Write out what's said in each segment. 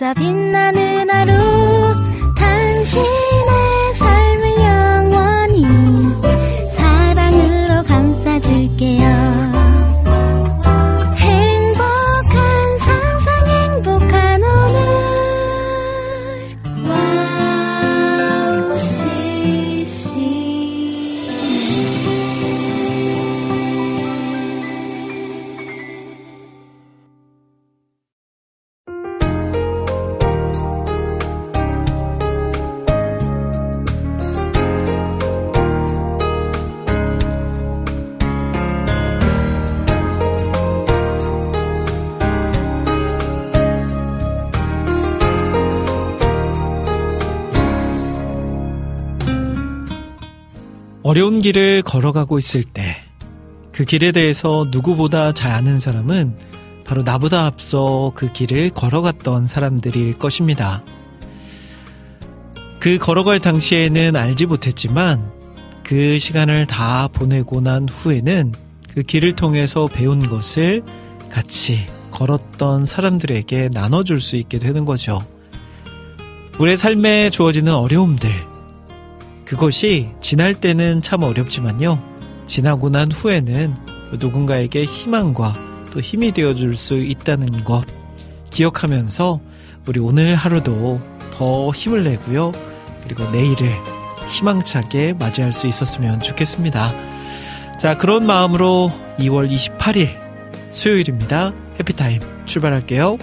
있어 빛나는 하루 어려운 길을 걸어가고 있을 때 그 길에 대해서 누구보다 잘 아는 사람은 바로 나보다 앞서 그 길을 걸어갔던 사람들일 것입니다. 그 걸어갈 당시에는 알지 못했지만 그 시간을 다 보내고 난 후에는 그 길을 통해서 배운 것을 같이 걸었던 사람들에게 나눠줄 수 있게 되는 거죠. 우리의 삶에 주어지는 어려움들, 그것이 지날 때는 참 어렵지만요. 지나고 난 후에는 누군가에게 희망과 또 힘이 되어줄 수 있다는 것 기억하면서 우리 오늘 하루도 더 힘을 내고요. 그리고 내일을 희망차게 맞이할 수 있었으면 좋겠습니다. 자, 그런 마음으로 2월 28일 수요일입니다. 해피타임 출발할게요.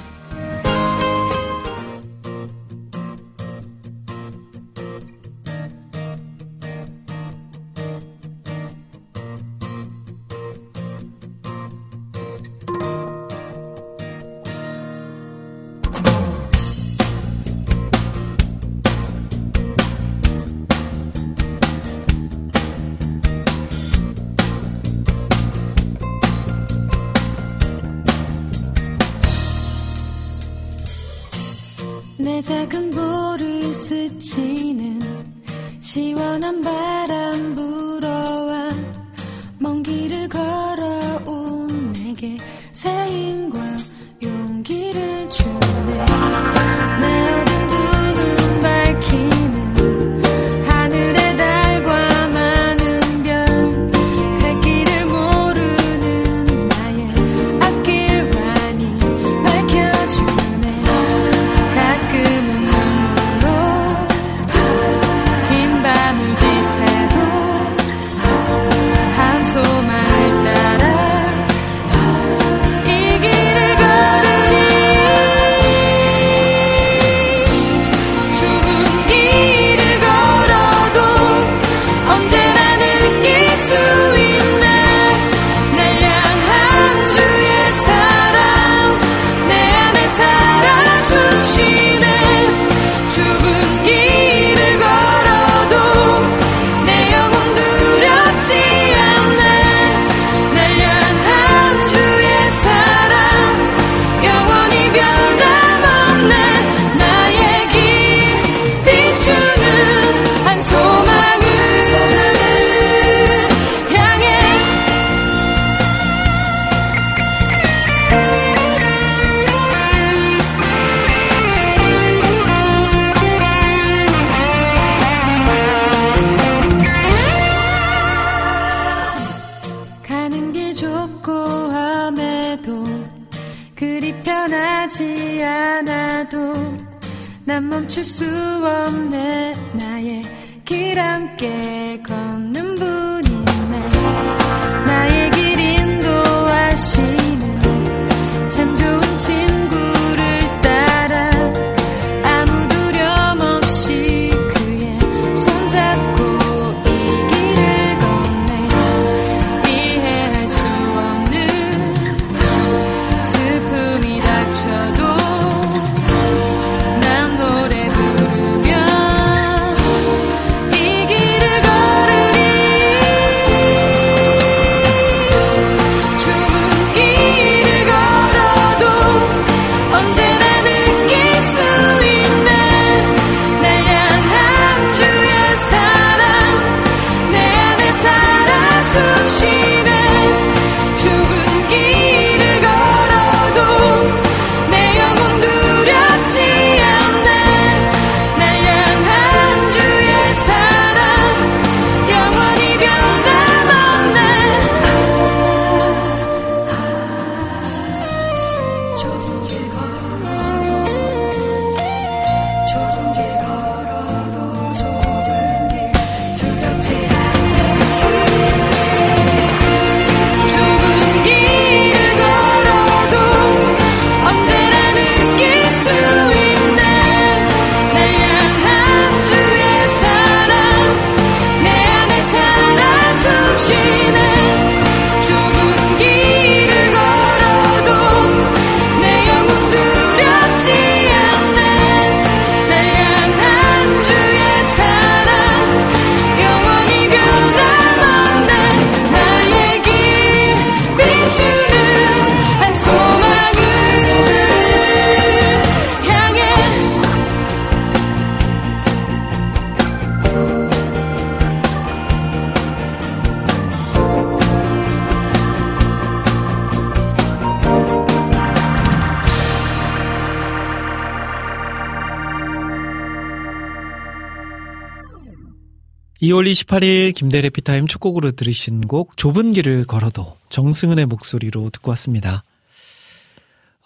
2월 28일 김대래 피타임 첫 곡으로 들으신 곡 좁은 길을 걸어도 정승은의 목소리로 듣고 왔습니다.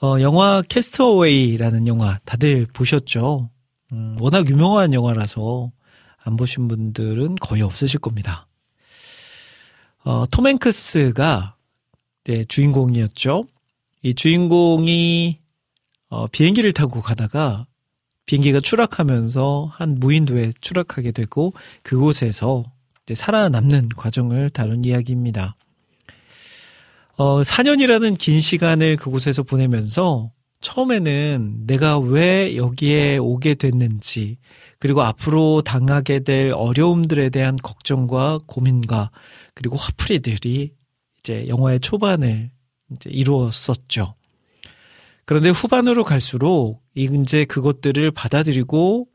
어, 영화 캐스터웨이라는 영화 다들 보셨죠? 음, 워낙 유명한 영화라서 안 보신 분들은 거의 없으실 겁니다. 어, 톰 행크스가 네, 주인공이었죠. 이 주인공이 어, 비행기를 타고 가다가 비행기가 추락하면서 한 무인도에 추락하게 되고 그곳에서 살아남는 과정을 다룬 이야기입니다. 어, 4년이라는 긴 시간을 그곳에서 보내면서 처음에는 내가 왜 여기에 오게 됐는지, 그리고 앞으로 당하게 될 어려움들에 대한 걱정과 고민과, 그리고 화풀이들이 이제 영화의 초반을 이제 이루었었죠. 그런데 후반으로 갈수록 이제 그것들을 받아들이고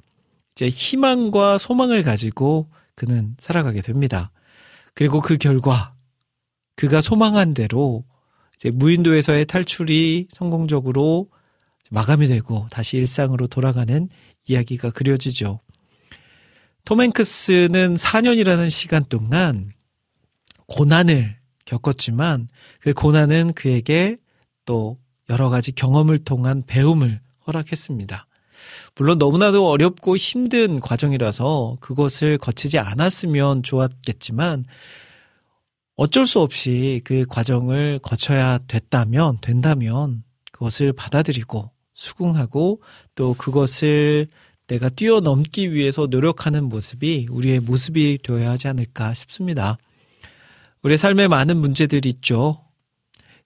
이제 희망과 소망을 가지고 그는 살아가게 됩니다. 그리고 그 결과 그가 소망한 대로 이제 무인도에서의 탈출이 성공적으로 마감이 되고 다시 일상으로 돌아가는 이야기가 그려지죠. 톰 행크스는 4년이라는 시간 동안 고난을 겪었지만 그 고난은 그에게 또 여러 가지 경험을 통한 배움을 허락했습니다. 물론 너무나도 어렵고 힘든 과정이라서 그것을 거치지 않았으면 좋았겠지만 어쩔 수 없이 그 과정을 거쳐야 됐다면, 된다면 그것을 받아들이고 수긍하고 또 그것을 내가 뛰어넘기 위해서 노력하는 모습이 우리의 모습이 되어야 하지 않을까 싶습니다. 우리의 삶에 많은 문제들이 있죠.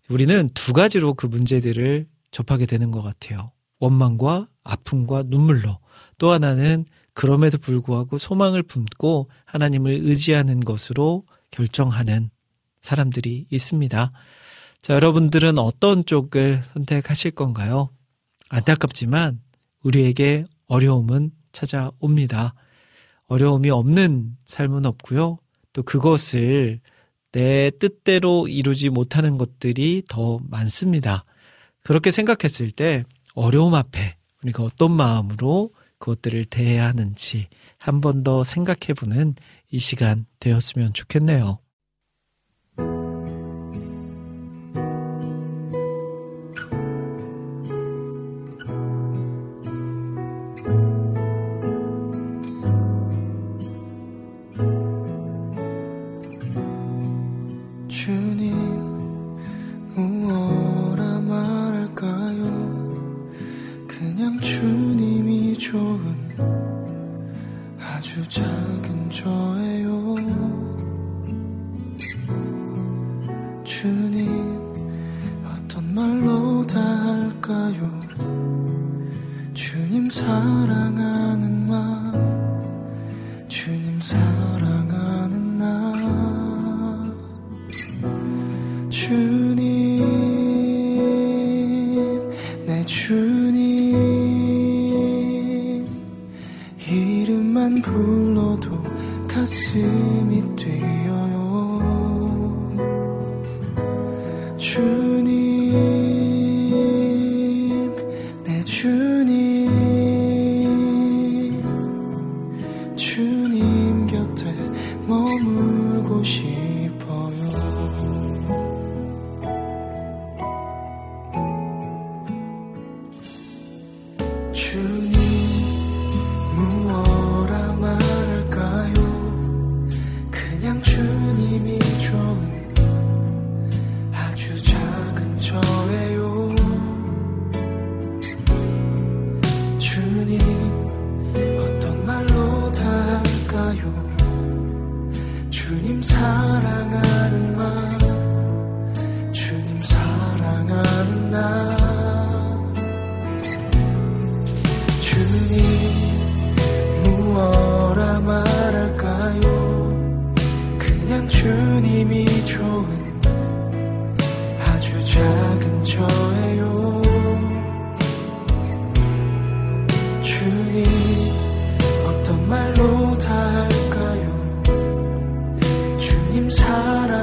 우리는 두 가지로 그 문제들을 접하게 되는 것 같아요. 원망과 아픔과 눈물로. 또 하나는 그럼에도 불구하고 소망을 품고 하나님을 의지하는 것으로 결정하는 사람들이 있습니다. 자, 여러분들은 어떤 쪽을 선택하실 건가요? 안타깝지만 우리에게 어려움은 찾아옵니다. 어려움이 없는 삶은 없고요. 또 그것을 내 뜻대로 이루지 못하는 것들이 더 많습니다. 그렇게 생각했을 때 어려움 앞에 우리가 어떤 마음으로 그것들을 대해야 하는지 한 번 더 생각해 보는 이 시간 되었으면 좋겠네요. 아주 작은 저의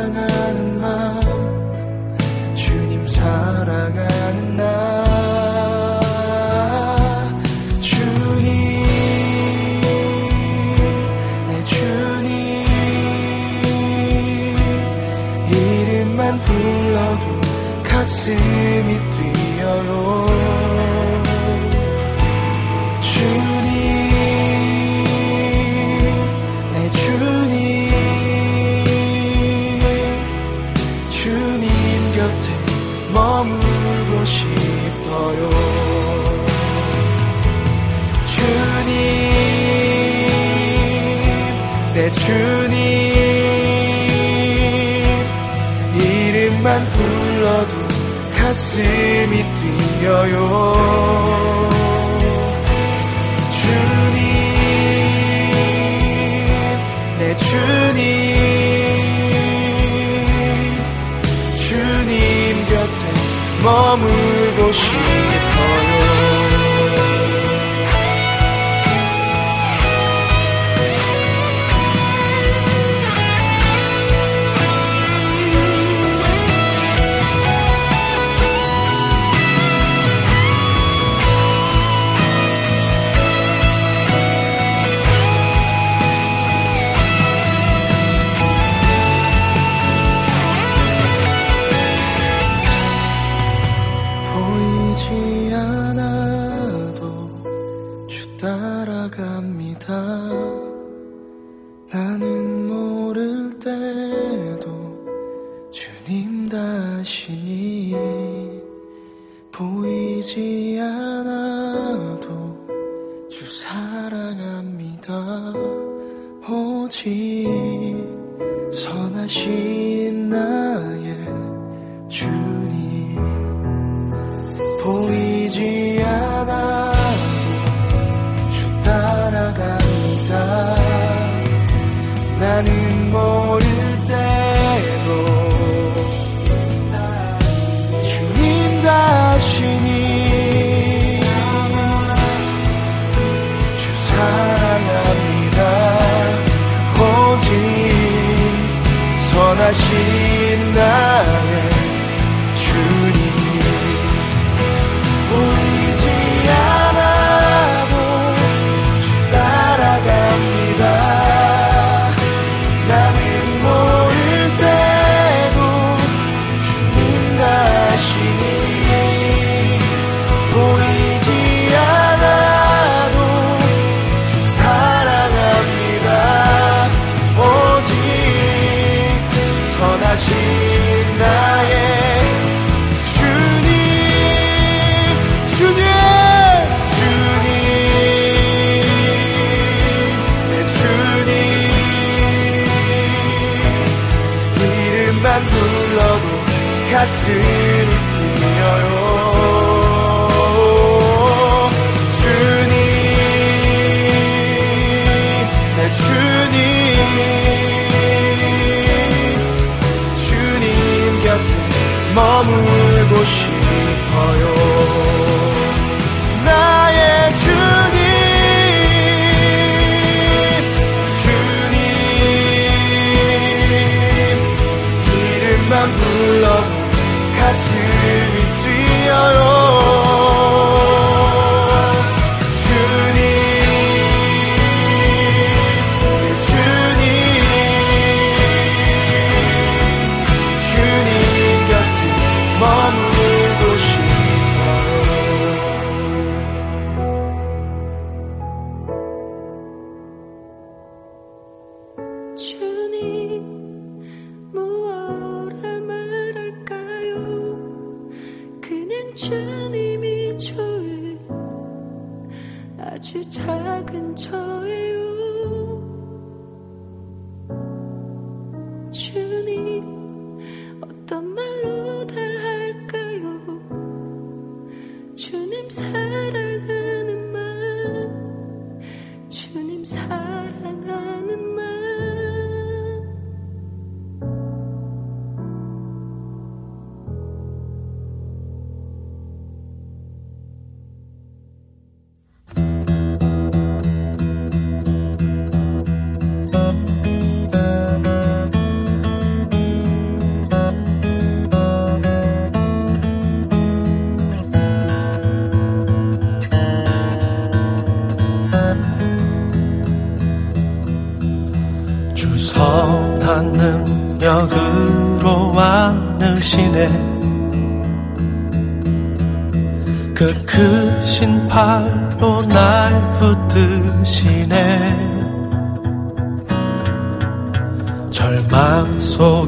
사랑하는 마음 주님 사랑하는 나 가슴이 가슴이 뛰어요. 주님 내 주님. 주님 곁에 머물고 싶어요 사랑하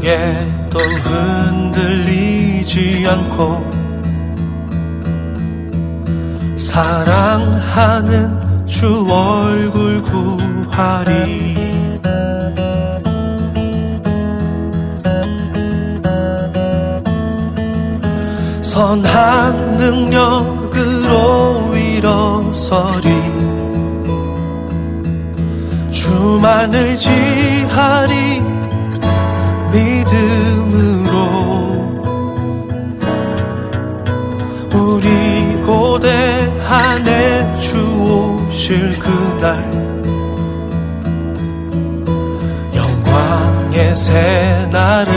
무게도 흔들리지 않고 사랑하는 주 얼굴 구하리. 선한 능력으로 일어서리. 주만 의지하리. 믿음으로 우리 고대한에 주 오실 그날 영광의 새날을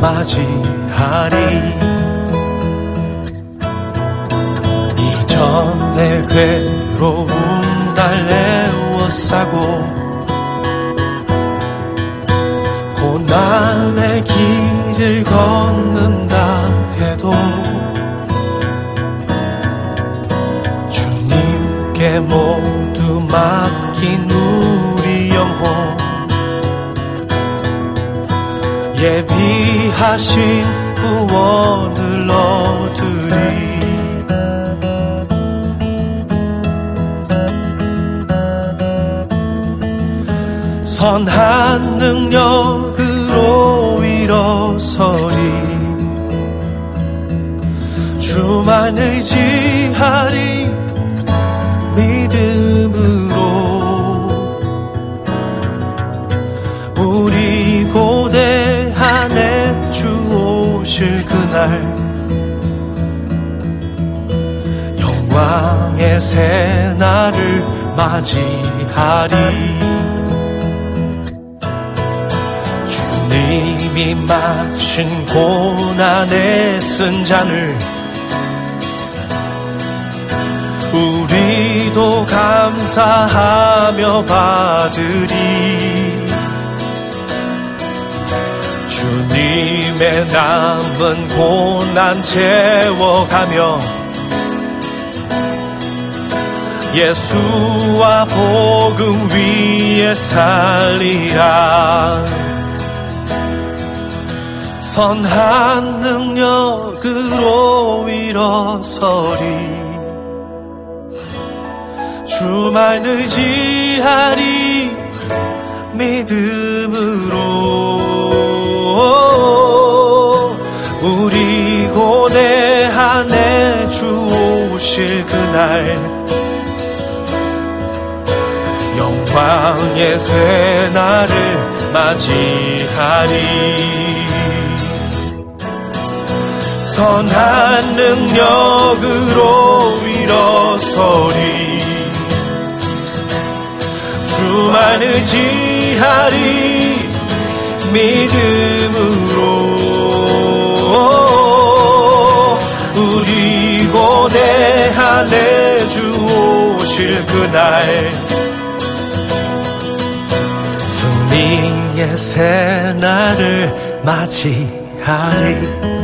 맞이하리. 이전의 괴로운 날 애워싸고 고난의 길을 걷는다 해도 주님께 모두 맡긴 우리 영혼 예비하신 구원을 얻으리. 선한 능력 으로 일어서리. 주만 의지하리 믿음으로. 우리 고대한에 주 오실 그날. 영광의 새날을 맞이하리 주님이 마신 고난의 쓴 잔을 우리도 감사하며 받으리. 주님의 남은 고난 채워가며 예수와 복음 위에 살리라 선한 능력으로 일어서리. 주만 의지하리 믿음으로. 우리 고대한에 주 오실 그날. 영광의 새날을 맞이하리 선한 능력으로 일어서리. 주만 의지하리 믿음으로. 우리 고대한에 주 오실 그날 승리의 새날을 맞이하리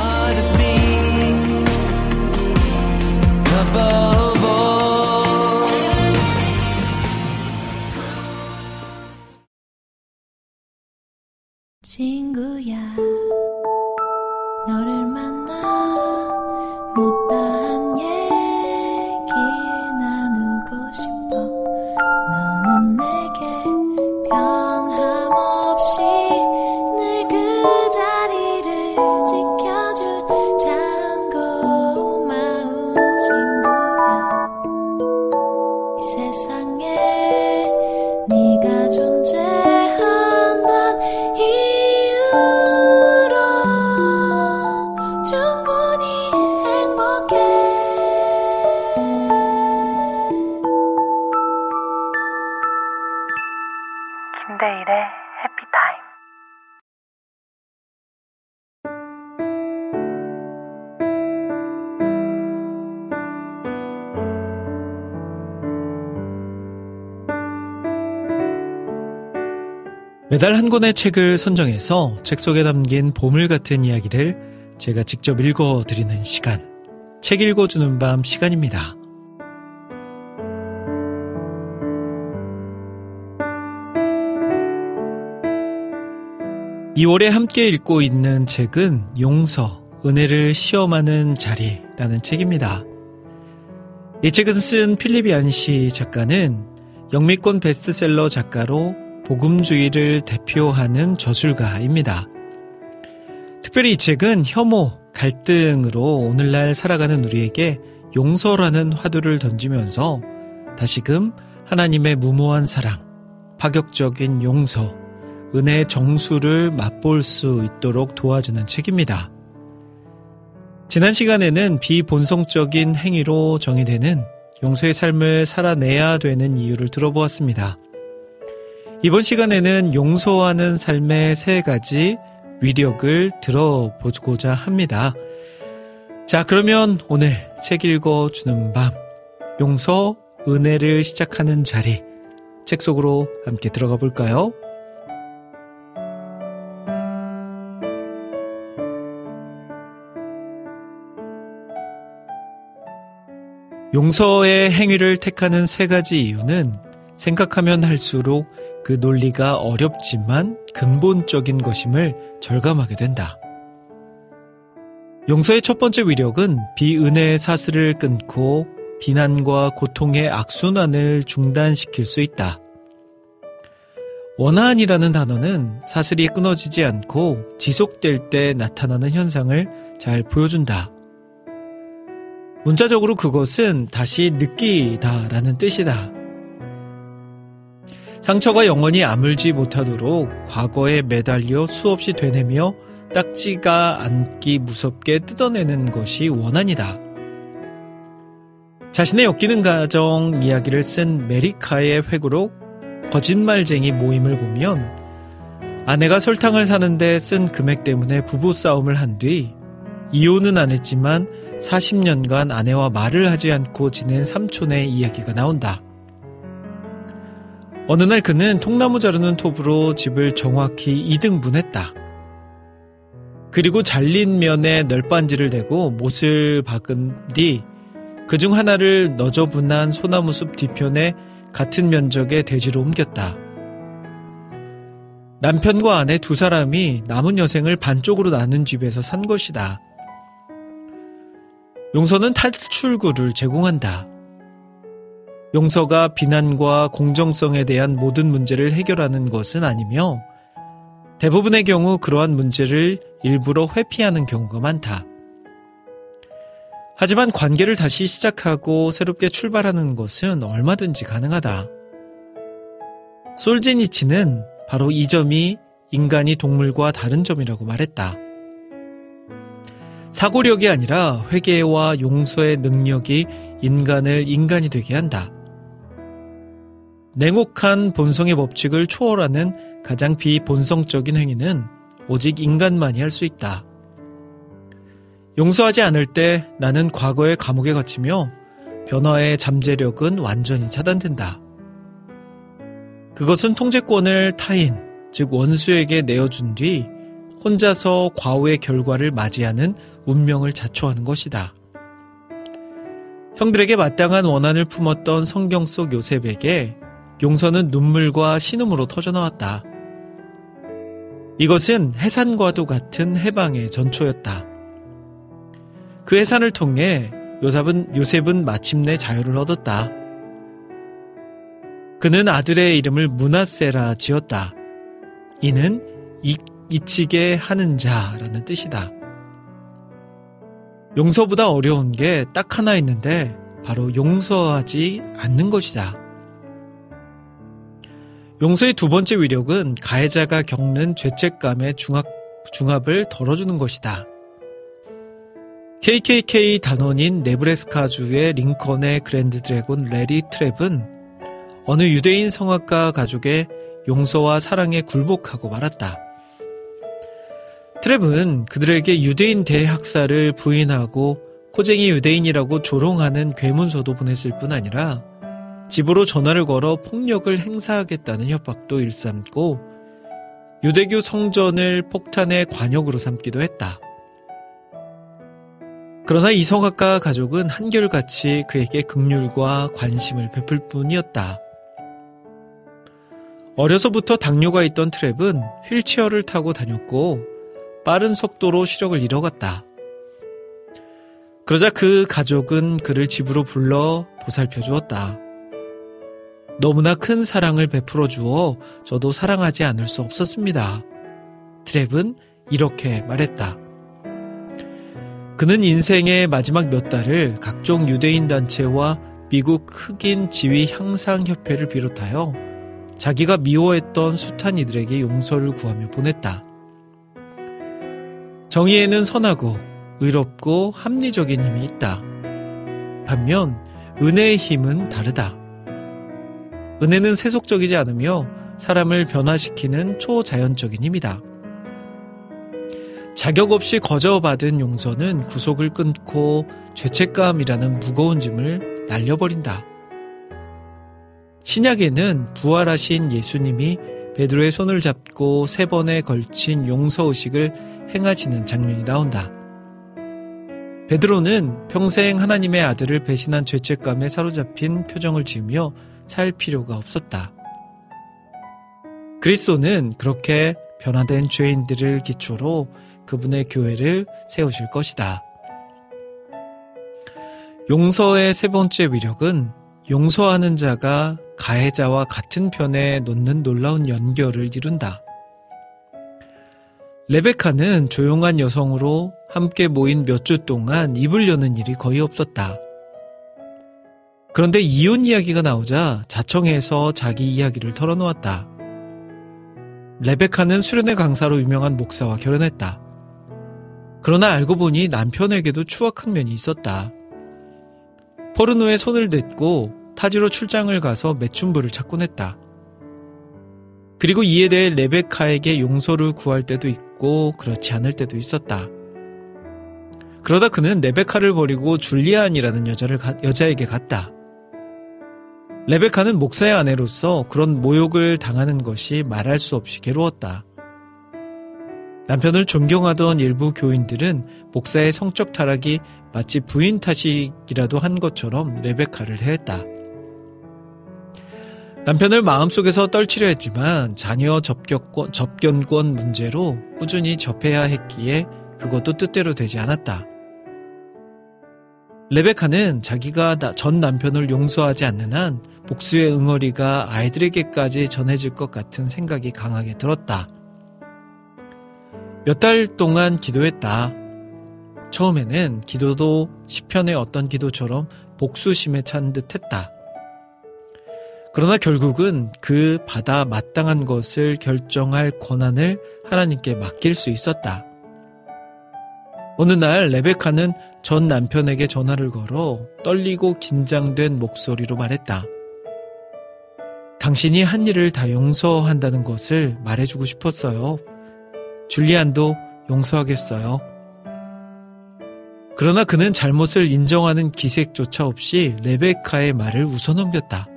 친구야 너를 만나 못 매달 한 권의 책을 선정해서 책 속에 담긴 보물 같은 이야기를 제가 직접 읽어드리는 시간. 책 읽어주는 밤 시간입니다. 2월에 함께 읽고 있는 책은 용서, 은혜를 시험하는 자리라는 책입니다. 이 책은 쓴 필립 얀시 작가는 영미권 베스트셀러 작가로 복음주의를 대표하는 저술가입니다. 특별히 이 책은 혐오, 갈등으로 오늘날 살아가는 우리에게 용서라는 화두를 던지면서 다시금 하나님의 무모한 사랑, 파격적인 용서, 은혜의 정수를 맛볼 수 있도록 도와주는 책입니다. 지난 시간에는 비본성적인 행위로 정의되는 용서의 삶을 살아내야 되는 이유를 들어보았습니다. 이번 시간에는 용서하는 삶의 세 가지 위력을 들어보고자 합니다. 자, 그러면 오늘 책 읽어주는 밤, 용서, 은혜를 시작하는 자리, 책 속으로 함께 들어가 볼까요? 용서의 행위를 택하는 세 가지 이유는 생각하면 할수록 그 논리가 어렵지만 근본적인 것임을 절감하게 된다. 용서의 첫 번째 위력은 비은혜의 사슬을 끊고 비난과 고통의 악순환을 중단시킬 수 있다. 원한이라는 단어는 사슬이 끊어지지 않고 지속될 때 나타나는 현상을 잘 보여준다. 문자적으로 그것은 다시 느끼다라는 뜻이다. 상처가 영원히 아물지 못하도록 과거에 매달려 수없이 되뇌며 딱지가 않기 무섭게 뜯어내는 것이 원한이다. 자신의 엮이는 가정 이야기를 쓴 메리카의 회고록 거짓말쟁이 모임을 보면 아내가 설탕을 사는데 쓴 금액 때문에 부부싸움을 한 뒤 이혼은 안 했지만 40년간 아내와 말을 하지 않고 지낸 삼촌의 이야기가 나온다. 어느 날 그는 통나무 자르는 톱으로 집을 정확히 2등분했다. 그리고 잘린 면에 널빤지를 대고 못을 박은 뒤 그 중 하나를 너저분한 소나무 숲 뒤편에 같은 면적의 대지로 옮겼다. 남편과 아내 두 사람이 남은 여생을 반쪽으로 나눈 집에서 산 것이다. 용서는 탈출구를 제공한다. 용서가 비난과 공정성에 대한 모든 문제를 해결하는 것은 아니며 대부분의 경우 그러한 문제를 일부러 회피하는 경우가 많다. 하지만 관계를 다시 시작하고 새롭게 출발하는 것은 얼마든지 가능하다. 솔제니치는 바로 이 점이 인간이 동물과 다른 점이라고 말했다. 사고력이 아니라 회개와 용서의 능력이 인간을 인간이 되게 한다. 냉혹한 본성의 법칙을 초월하는 가장 비본성적인 행위는 오직 인간만이 할 수 있다. 용서하지 않을 때 나는 과거의 감옥에 갇히며 변화의 잠재력은 완전히 차단된다. 그것은 통제권을 타인, 즉 원수에게 내어준 뒤 혼자서 과오의 결과를 맞이하는 운명을 자초하는 것이다. 형들에게 마땅한 원한을 품었던 성경 속 요셉에게 용서는 눈물과 신음으로 터져나왔다. 이것은 해산과도 같은 해방의 전초였다. 그 해산을 통해 요셉은, 요셉은 마침내 자유를 얻었다. 그는 아들의 이름을 문하세라 지었다. 이는 이, 잊히게 하는 자라는 뜻이다. 용서보다 어려운 게 딱 하나 있는데 바로 용서하지 않는 것이다. 용서의 두 번째 위력은 가해자가 겪는 죄책감의 중압, 중압을 덜어주는 것이다. KKK 단원인 네브래스카주의 링컨의 그랜드 드래곤 레리 트랩은 어느 유대인 성악가 가족의 용서와 사랑에 굴복하고 말았다. 트랩은 그들에게 유대인 대학살을 부인하고 코쟁이 유대인이라고 조롱하는 괴문서도 보냈을 뿐 아니라 집으로 전화를 걸어 폭력을 행사하겠다는 협박도 일삼고 유대교 성전을 폭탄의 관역으로 삼기도 했다. 그러나 이 성악가 가족은 한결같이 그에게 극률과 관심을 베풀 뿐이었다. 어려서부터 당뇨가 있던 트랩은 휠체어를 타고 다녔고 빠른 속도로 시력을 잃어갔다. 그러자 그 가족은 그를 집으로 불러 보살펴 주었다. 너무나 큰 사랑을 베풀어 주어 저도 사랑하지 않을 수 없었습니다. 트랩은 이렇게 말했다. 그는 인생의 마지막 몇 달을 각종 유대인 단체와 미국 흑인 지위 향상 협회를 비롯하여 자기가 미워했던 숱한 이들에게 용서를 구하며 보냈다. 정의에는 선하고 의롭고 합리적인 힘이 있다. 반면 은혜의 힘은 다르다. 은혜는 세속적이지 않으며 사람을 변화시키는 초자연적인 힘이다. 자격 없이 거저받은 용서는 구속을 끊고 죄책감이라는 무거운 짐을 날려버린다. 신약에는 부활하신 예수님이 베드로의 손을 잡고 세 번에 걸친 용서 의식을 행하시는 장면이 나온다. 베드로는 평생 하나님의 아들을 배신한 죄책감에 사로잡힌 표정을 지으며 살 필요가 없었다. 그리스도는 그렇게 변화된 죄인들을 기초로 그분의 교회를 세우실 것이다. 용서의 세 번째 위력은 용서하는 자가 가해자와 같은 편에 놓는 놀라운 연결을 이룬다. 레베카는 조용한 여성으로 함께 모인 몇 주 동안 입을 여는 일이 거의 없었다. 그런데 이혼 이야기가 나오자 자청해서 자기 이야기를 털어놓았다. 레베카는 수련회 강사로 유명한 목사와 결혼했다. 그러나 알고 보니 남편에게도 추악한 면이 있었다. 포르노에 손을 댔고 타지로 출장을 가서 매춘부를 찾곤 했다. 그리고 이에 대해 레베카에게 용서를 구할 때도 있고 그렇지 않을 때도 있었다. 그러다 그는 레베카를 버리고 줄리안이라는 여자를 여자에게 갔다. 레베카는 목사의 아내로서 그런 모욕을 당하는 것이 말할 수 없이 괴로웠다. 남편을 존경하던 일부 교인들은 목사의 성적 타락이 마치 부인 탓이라도 한 것처럼 레베카를 대했다. 남편을 마음속에서 떨치려 했지만 자녀 접견권, 접견권 문제로 꾸준히 접해야 했기에 그것도 뜻대로 되지 않았다. 레베카는 자기가 전 남편을 용서하지 않는 한 복수의 응어리가 아이들에게까지 전해질 것 같은 생각이 강하게 들었다. 몇 달 동안 기도했다. 처음에는 기도도 시편의 어떤 기도처럼 복수심에 찬 듯했다. 그러나 결국은 그 받아 마땅한 것을 결정할 권한을 하나님께 맡길 수 있었다. 어느 날 레베카는 전 남편에게 전화를 걸어 떨리고 긴장된 목소리로 말했다. 당신이 한 일을 다 용서한다는 것을 말해주고 싶었어요. 줄리안도 용서하겠어요. 그러나 그는 잘못을 인정하는 기색조차 없이 레베카의 말을 웃어넘겼다.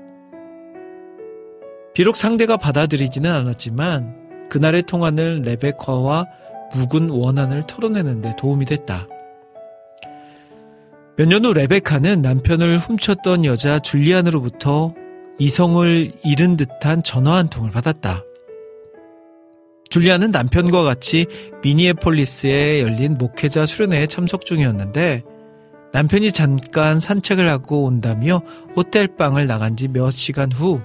비록 상대가 받아들이지는 않았지만 그날의 통화는 레베카와 묵은 원한을 털어내는데 도움이 됐다. 몇 년 후 레베카는 남편을 훔쳤던 여자 줄리안으로부터 이성을 잃은 듯한 전화 한 통을 받았다. 줄리아는 남편과 같이 미니애폴리스에 열린 목회자 수련회에 참석 중이었는데 남편이 잠깐 산책을 하고 온다며 호텔방을 나간 지 몇 시간 후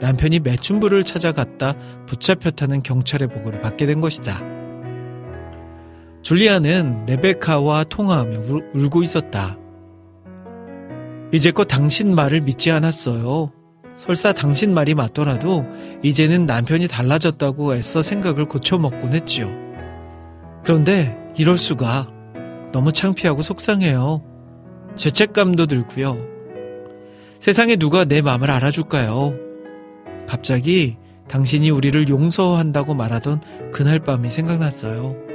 남편이 매춘부를 찾아갔다 붙잡혔다는 경찰의 보고를 받게 된 것이다. 줄리아는 레베카와 통화하며 울, 고 있었다. 이제껏 당신 말을 믿지 않았어요. 설사 당신 말이 맞더라도 이제는 남편이 달라졌다고 애써 생각을 고쳐먹곤 했지요. 그런데 이럴 수가 너무 창피하고 속상해요. 죄책감도 들고요. 세상에 누가 내 마음을 알아줄까요? 갑자기 당신이 우리를 용서한다고 말하던 그날 밤이 생각났어요.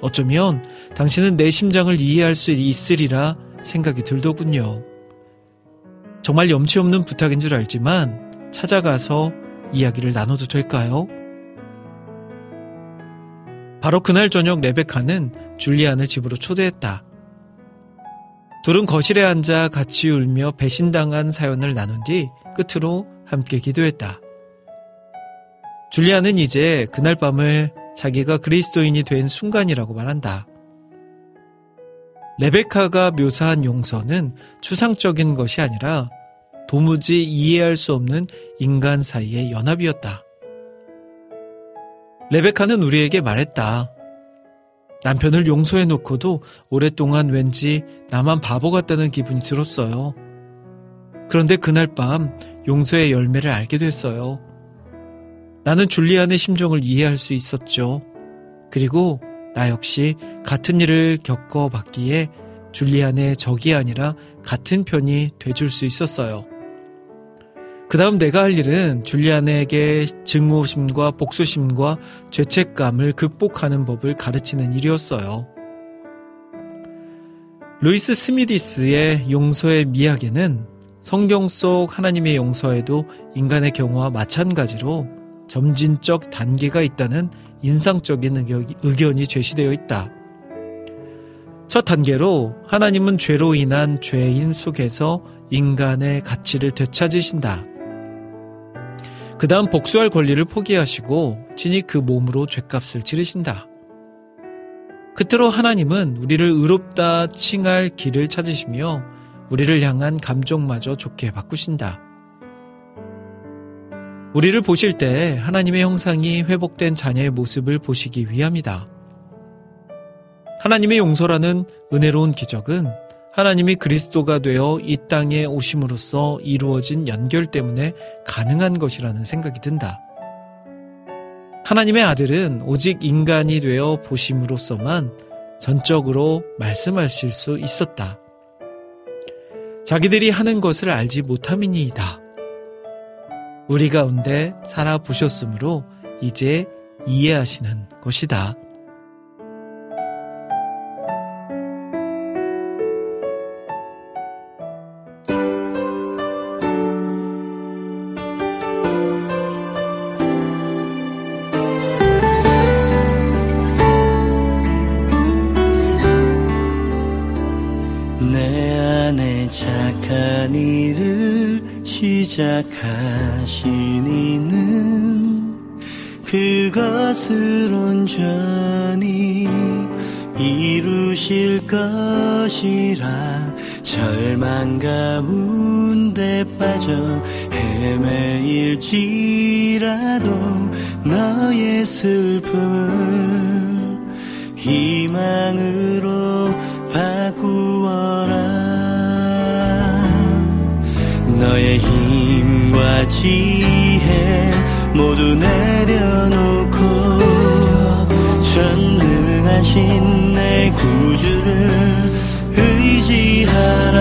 어쩌면 당신은 내 심장을 이해할 수 있으리라 생각이 들더군요. 정말 염치 없는 부탁인 줄 알지만 찾아가서 이야기를 나눠도 될까요? 바로 그날 저녁 레베카는 줄리안을 집으로 초대했다. 둘은 거실에 앉아 같이 울며 배신당한 사연을 나눈 뒤 끝으로 함께 기도했다. 줄리안은 이제 그날 밤을 자기가 그리스도인이 된 순간이라고 말한다. 레베카가 묘사한 용서는 추상적인 것이 아니라 도무지 이해할 수 없는 인간 사이의 연합이었다. 레베카는 우리에게 말했다. 남편을 용서해 놓고도 오랫동안 왠지 나만 바보 같다는 기분이 들었어요. 그런데 그날 밤 용서의 열매를 알게 됐어요. 나는 줄리안의 심정을 이해할 수 있었죠. 그리고 나 역시 같은 일을 겪어봤기에 줄리안의 적이 아니라 같은 편이 돼줄 수 있었어요. 그 다음 내가 할 일은 줄리안에게 증오심과 복수심과 죄책감을 극복하는 법을 가르치는 일이었어요. 루이스 스미디스의 용서의 미학에는 성경 속 하나님의 용서에도 인간의 경우와 마찬가지로 점진적 단계가 있다는 인상적인 의견이 제시되어 있다. 첫 단계로 하나님은 죄로 인한 죄인 속에서 인간의 가치를 되찾으신다. 그 다음 복수할 권리를 포기하시고 친히 그 몸으로 죄값을 지르신다. 그때로 하나님은 우리를 의롭다 칭할 길을 찾으시며 우리를 향한 감정마저 좋게 바꾸신다. 우리를 보실 때 하나님의 형상이 회복된 자녀의 모습을 보시기 위함이다. 하나님의 용서라는 은혜로운 기적은 하나님이 그리스도가 되어 이 땅에 오심으로써 이루어진 연결 때문에 가능한 것이라는 생각이 든다. 하나님의 아들은 오직 인간이 되어 보심으로써만 전적으로 말씀하실 수 있었다. 자기들이 하는 것을 알지 못함이니이다. 우리 가운데 살아보셨으므로 이제 이해하시는 것이다. 하신 이는 그것을 온전히 이루실 것이라 절망 가운데 빠져 헤매일지라도 너의 슬픔을 희망으로 바꾸어 지혜 모두 내려놓고 전능하신 내 구주를 의지하라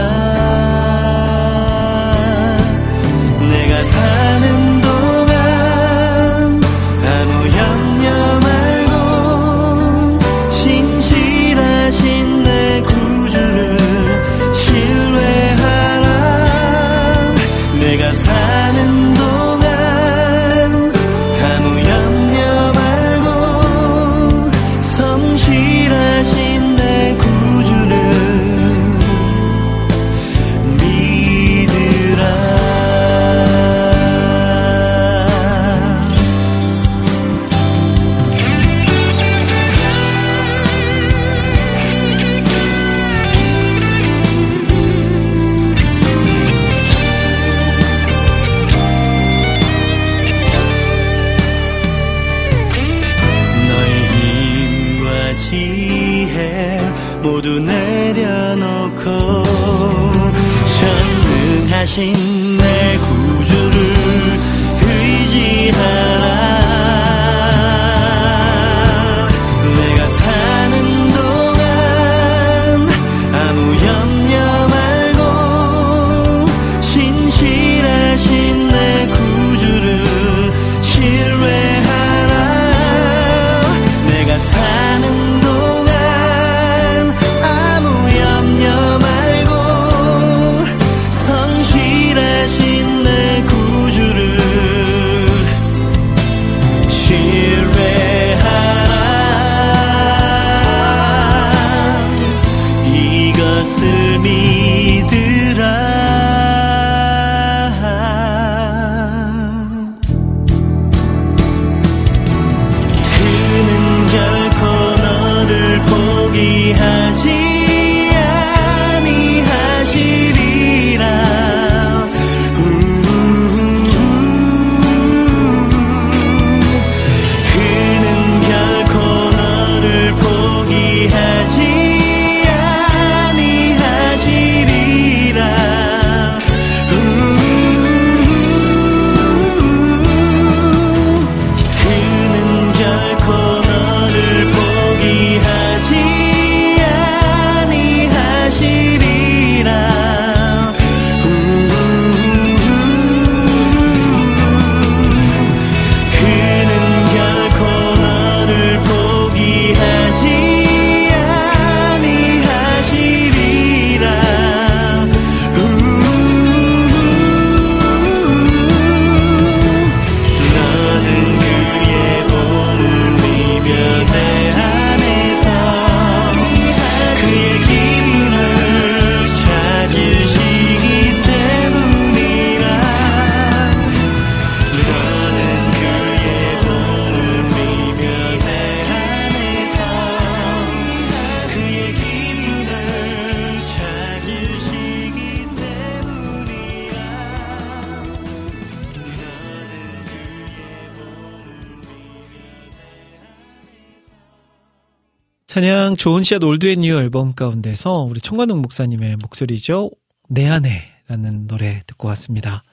찬양 좋은 씨앗 올드앤뉴 앨범 가운데서 우리 청관웅 목사님의 목소리죠. 내 안에라는 노래 듣고 왔습니다.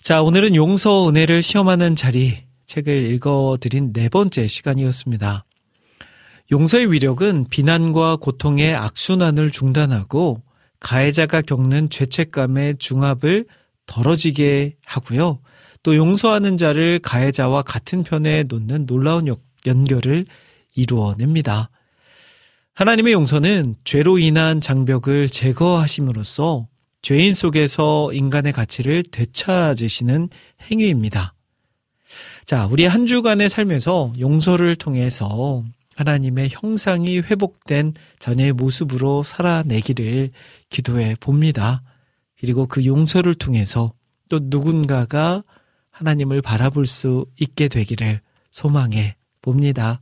자, 오늘은 용서 은혜를 시험하는 자리 책을 읽어드린 네 번째 시간이었습니다. 용서의 위력은 비난과 고통의 악순환을 중단하고 가해자가 겪는 죄책감의 중압을 덜어지게 하고요. 또 용서하는 자를 가해자와 같은 편에 놓는 놀라운 역- 연결을 이루어냅니다. 하나님의 용서는 죄로 인한 장벽을 제거하심으로써 죄인 속에서 인간의 가치를 되찾으시는 행위입니다. 자, 우리 한 주간의 삶에서 용서를 통해서 하나님의 형상이 회복된 자녀의 모습으로 살아내기를 기도해 봅니다. 그리고 그 용서를 통해서 또 누군가가 하나님을 바라볼 수 있게 되기를 소망해 봅니다.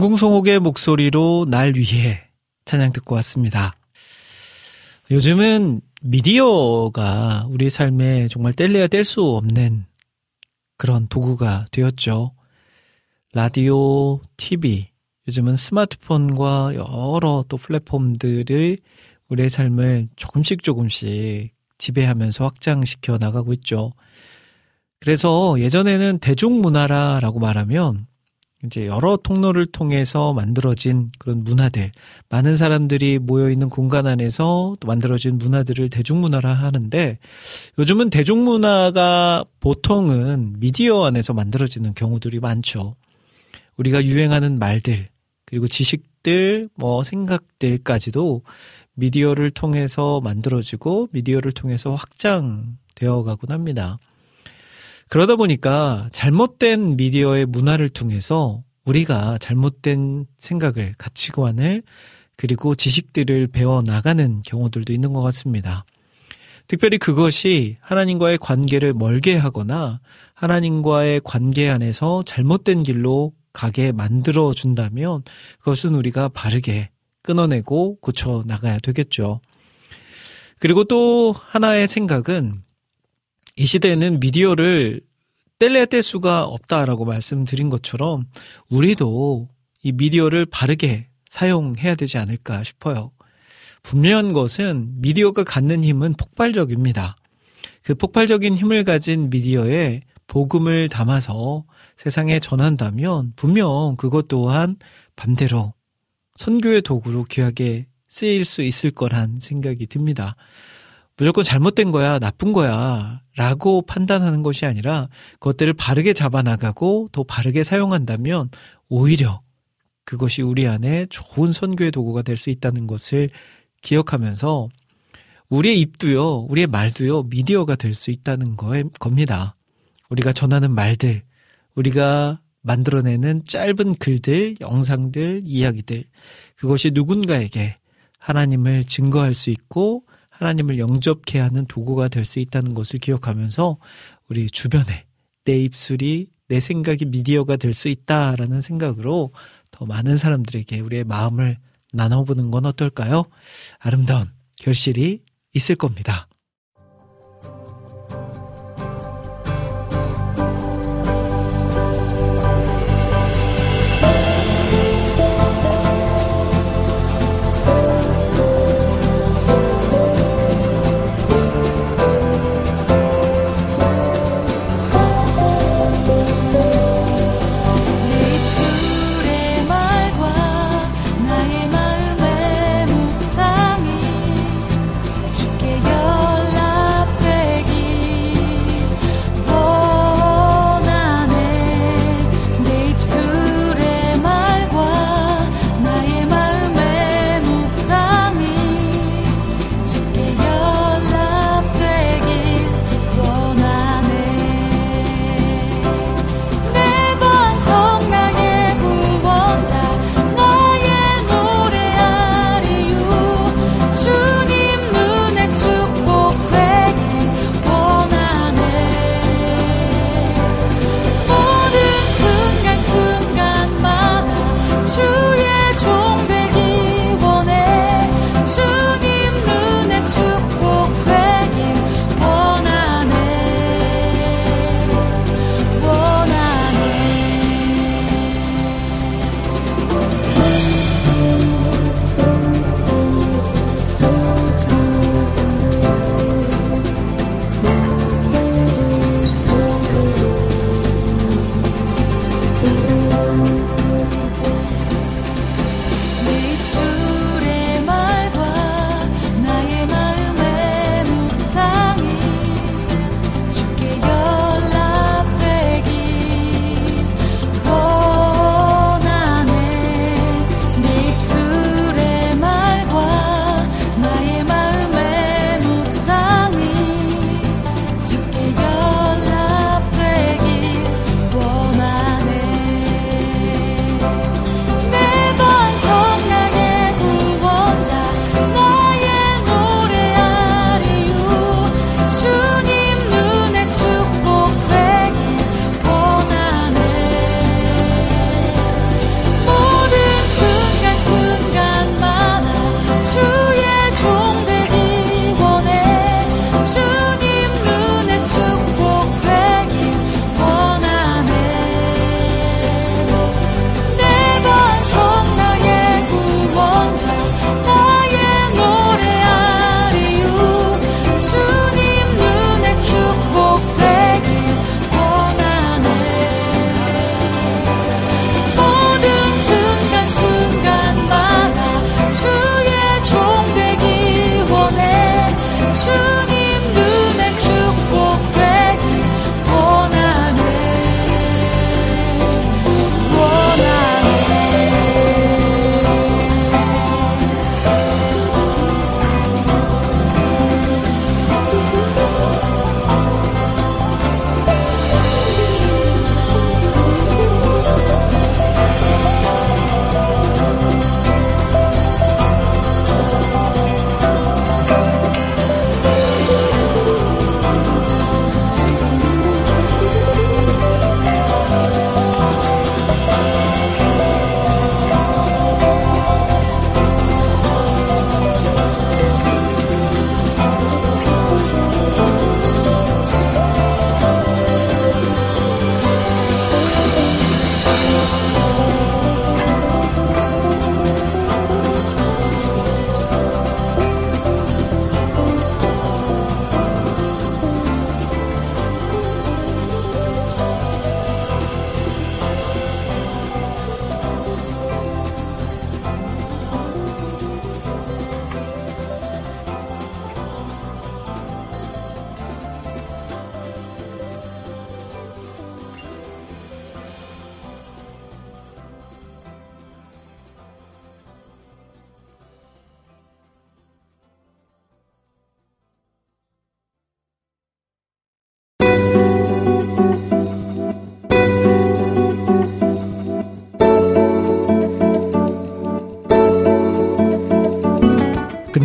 남궁성옥의 목소리로 날 위해 찬양 듣고 왔습니다. 요즘은 미디어가 우리 삶에 정말 뗄래야 뗄 수 없는 그런 도구가 되었죠. 라디오, TV, 요즘은 스마트폰과 여러 또 플랫폼들이 우리의 삶을 조금씩 조금씩 지배하면서 확장시켜 나가고 있죠. 그래서 예전에는 대중문화라라고 말하면 이제 여러 통로를 통해서 만들어진 그런 문화들, 많은 사람들이 모여있는 공간 안에서 또 만들어진 문화들을 대중문화라 하는데 요즘은 대중문화가 보통은 미디어 안에서 만들어지는 경우들이 많죠. 우리가 유행하는 말들, 그리고 지식들, 뭐 생각들까지도 미디어를 통해서 만들어지고 미디어를 통해서 확장되어 가곤 합니다. 그러다 보니까 잘못된 미디어의 문화를 통해서 우리가 잘못된 생각을, 가치관을, 그리고 지식들을 배워 나가는 경우들도 있는 것 같습니다. 특별히 그것이 하나님과의 관계를 멀게 하거나 하나님과의 관계 안에서 잘못된 길로 가게 만들어 준다면 그것은 우리가 바르게 끊어내고 고쳐 나가야 되겠죠. 그리고 또 하나의 생각은 이 시대에는 미디어를 뗄래야 뗄 수가 없다라고 말씀드린 것처럼 우리도 이 미디어를 바르게 사용해야 되지 않을까 싶어요. 분명한 것은 미디어가 갖는 힘은 폭발적입니다. 그 폭발적인 힘을 가진 미디어에 복음을 담아서 세상에 전한다면 분명 그것 또한 반대로 선교의 도구로 귀하게 쓰일 수 있을 거란 생각이 듭니다. 무조건 잘못된 거야, 나쁜 거야, 라고 판단하는 것이 아니라 그것들을 바르게 잡아나가고 더 바르게 사용한다면 오히려 그것이 우리 안에 좋은 선교의 도구가 될 수 있다는 것을 기억하면서 우리의 입도요, 우리의 말도요, 미디어가 될 수 있다는 거 겁니다. 우리가 전하는 말들, 우리가 만들어내는 짧은 글들, 영상들, 이야기들, 그것이 누군가에게 하나님을 증거할 수 있고 하나님을 영접케 하는 도구가 될 수 있다는 것을 기억하면서 우리 주변에 내 입술이 내 생각이 미디어가 될 수 있다라는 생각으로 더 많은 사람들에게 우리의 마음을 나눠보는 건 어떨까요? 아름다운 결실이 있을 겁니다.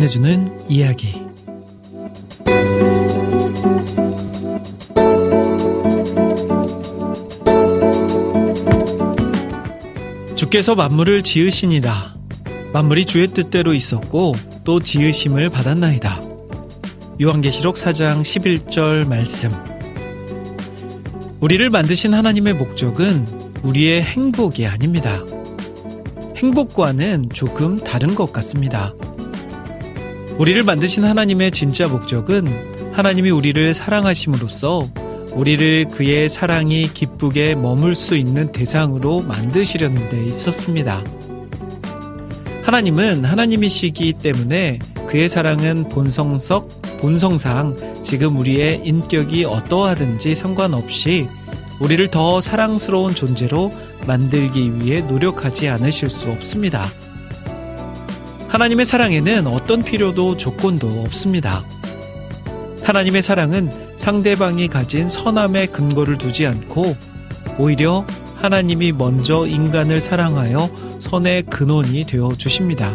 전해주는 이야기. 주께서 만물을 지으시니라. 만물이 주의 뜻대로 있었고 또 지으심을 받았나이다. 요한계시록 4장 11절 말씀. 우리를 만드신 하나님의 목적은 우리의 행복이 아닙니다. 행복과는 조금 다른 것 같습니다. 우리를 만드신 하나님의 진짜 목적은 하나님이 우리를 사랑하심으로써 우리를 그의 사랑이 기쁘게 머물 수 있는 대상으로 만드시려는 데 있었습니다. 하나님은 하나님이시기 때문에 그의 사랑은 본성석, 본성상 지금 우리의 인격이 어떠하든지 상관없이 우리를 더 사랑스러운 존재로 만들기 위해 노력하지 않으실 수 없습니다. 하나님의 사랑에는 어떤 필요도 조건도 없습니다. 하나님의 사랑은 상대방이 가진 선함의 근거를 두지 않고 오히려 하나님이 먼저 인간을 사랑하여 선의 근원이 되어 주십니다.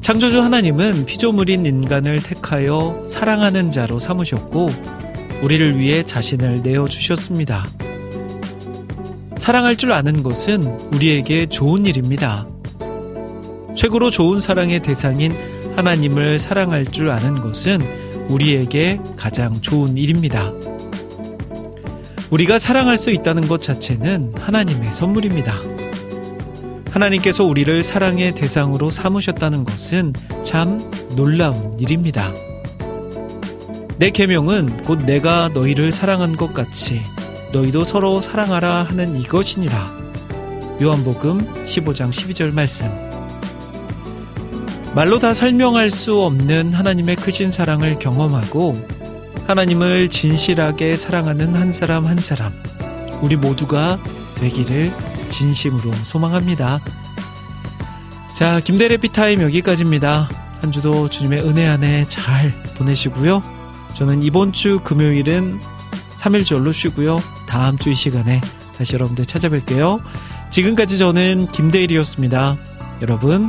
창조주 하나님은 피조물인 인간을 택하여 사랑하는 자로 삼으셨고 우리를 위해 자신을 내어 주셨습니다. 사랑할 줄 아는 것은 우리에게 좋은 일입니다. 최고로 좋은 사랑의 대상인 하나님을 사랑할 줄 아는 것은 우리에게 가장 좋은 일입니다. 우리가 사랑할 수 있다는 것 자체는 하나님의 선물입니다. 하나님께서 우리를 사랑의 대상으로 삼으셨다는 것은 참 놀라운 일입니다. 내 계명은 곧 내가 너희를 사랑한 것 같이 너희도 서로 사랑하라 하는 이것이니라. 요한복음 15장 12절 말씀. 말로 다 설명할 수 없는 하나님의 크신 사랑을 경험하고 하나님을 진실하게 사랑하는 한 사람 한 사람, 우리 모두가 되기를 진심으로 소망합니다. 자, 김대래 피타임 여기까지입니다. 한 주도 주님의 은혜 안에 잘 보내시고요. 저는 이번 주 금요일은 3일절로 쉬고요. 다음 주 이 시간에 다시 여러분들 찾아뵐게요. 지금까지 저는 김대일이었습니다. 여러분,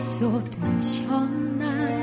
쏟으셨나